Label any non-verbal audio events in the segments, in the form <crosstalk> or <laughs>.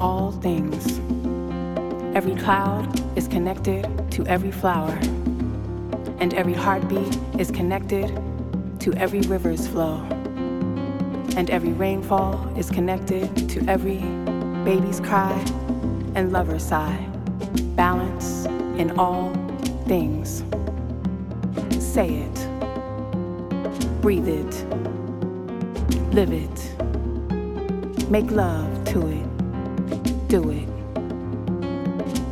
all things. Every cloud is connected to every flower, and every heartbeat is connected to every river's flow, and every rainfall is connected to every baby's cry and lover's sigh. Balance in all things. Say it, breathe it, live it, make love to it, do it.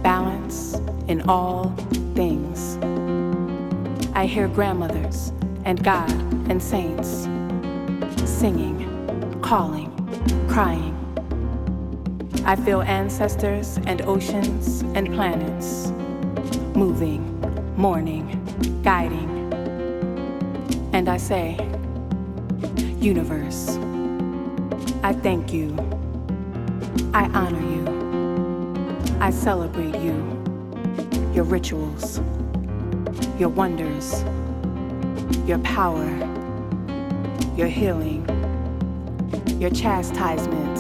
Balance in all things. I hear grandmothers and God and saints singing, calling, crying. I feel ancestors and oceans and planets moving, mourning, guiding. And I say, Universe, I thank you. I honor you. I celebrate you, your rituals, your wonders, your power, your healing, your chastisement,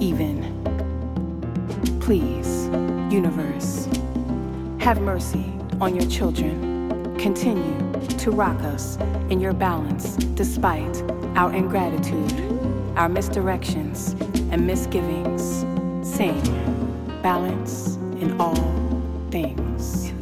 even. Please, universe, have mercy on your children. Continue to rock us in your balance despite our ingratitude, our misdirections, and misgivings. Sing balance in all things.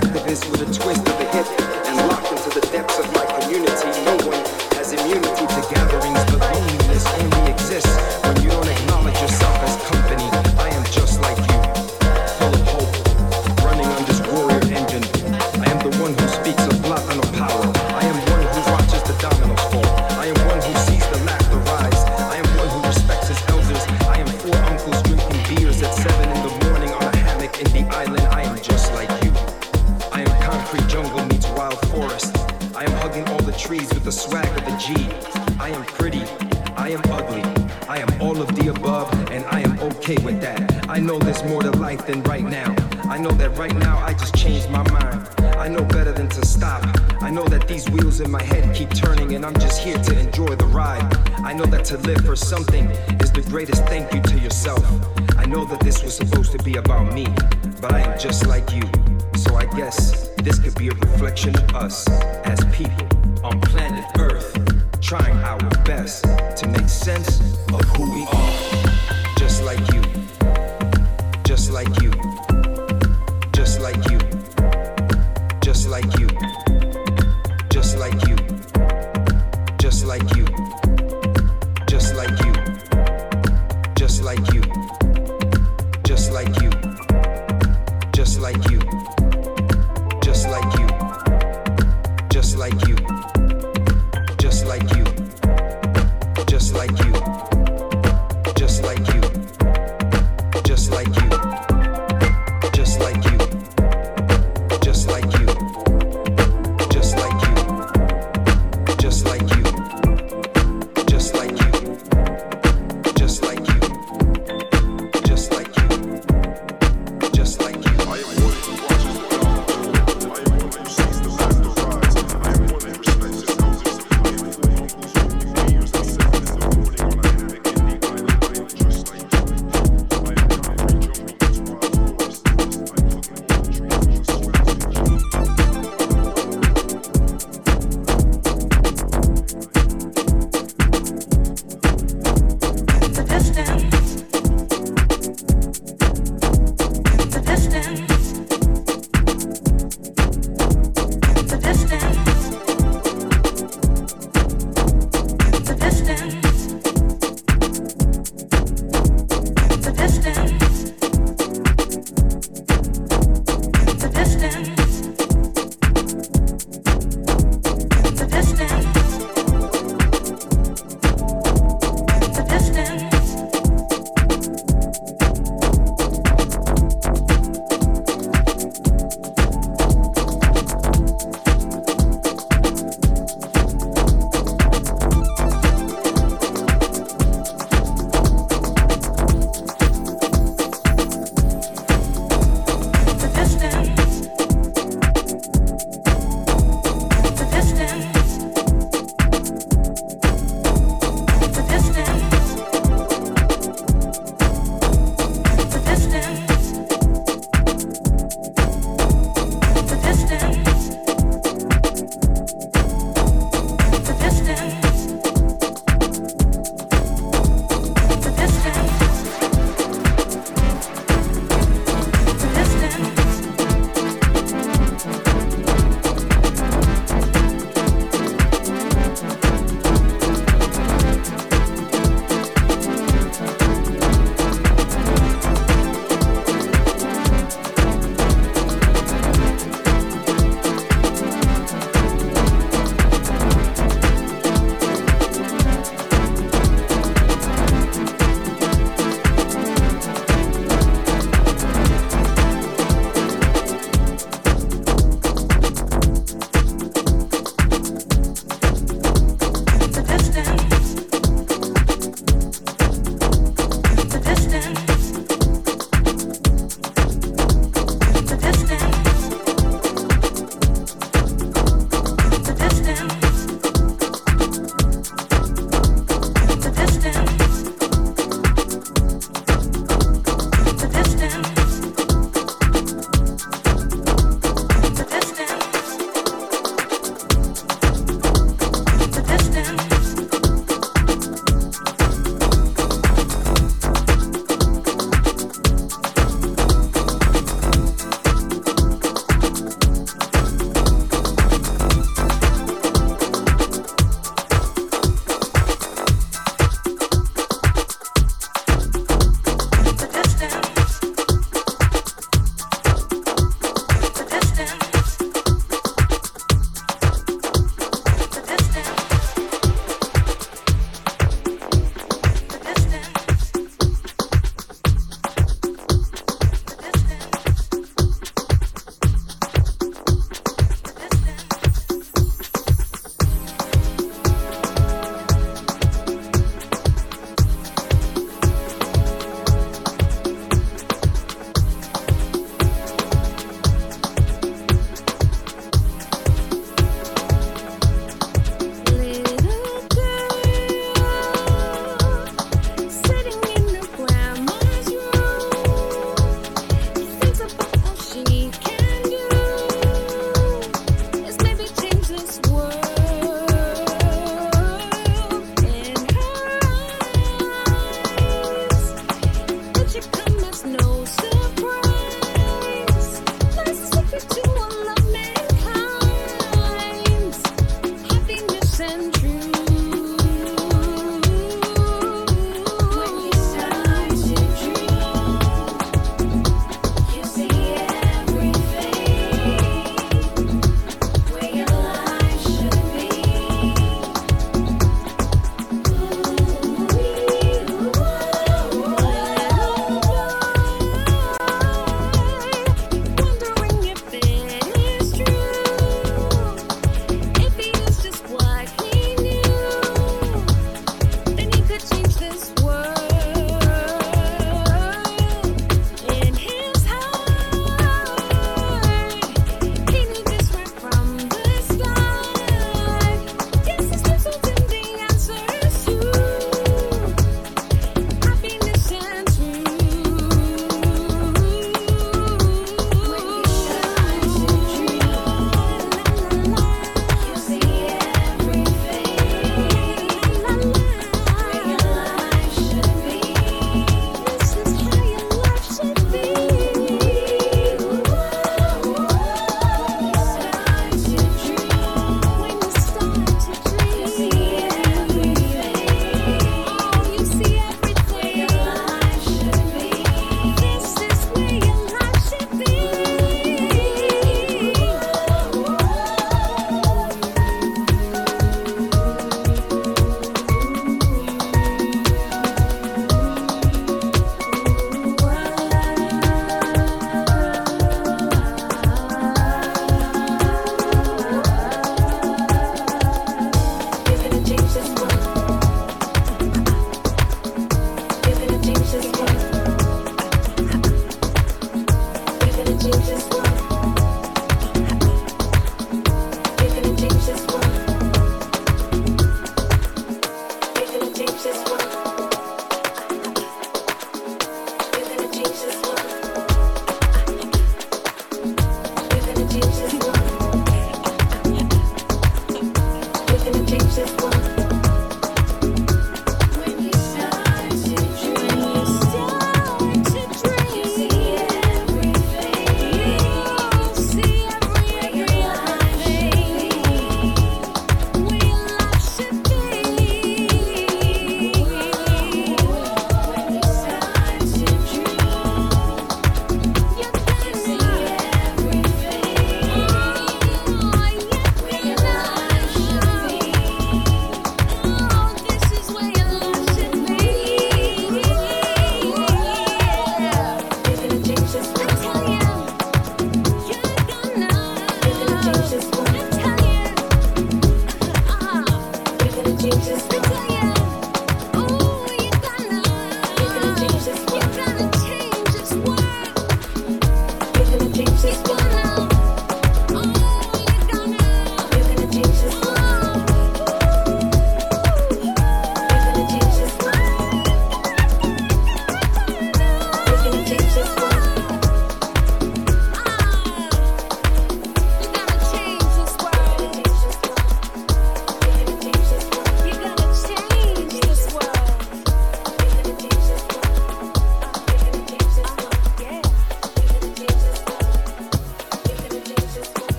activist with a twist of the hip and locked into the depths of my community. No one has immunity to gathering.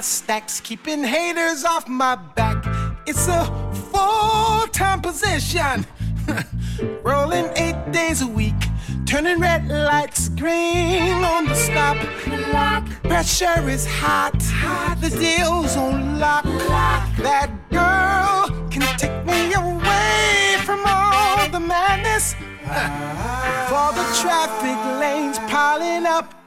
my stacks, keeping haters off my back. It's a full time position. <laughs> Rolling eight days a week, turning red lights green on the stop. Pressure is hot, hot. the deal's on lock. lock. That girl can take me away from all the madness. Ah. For the traffic lanes piling up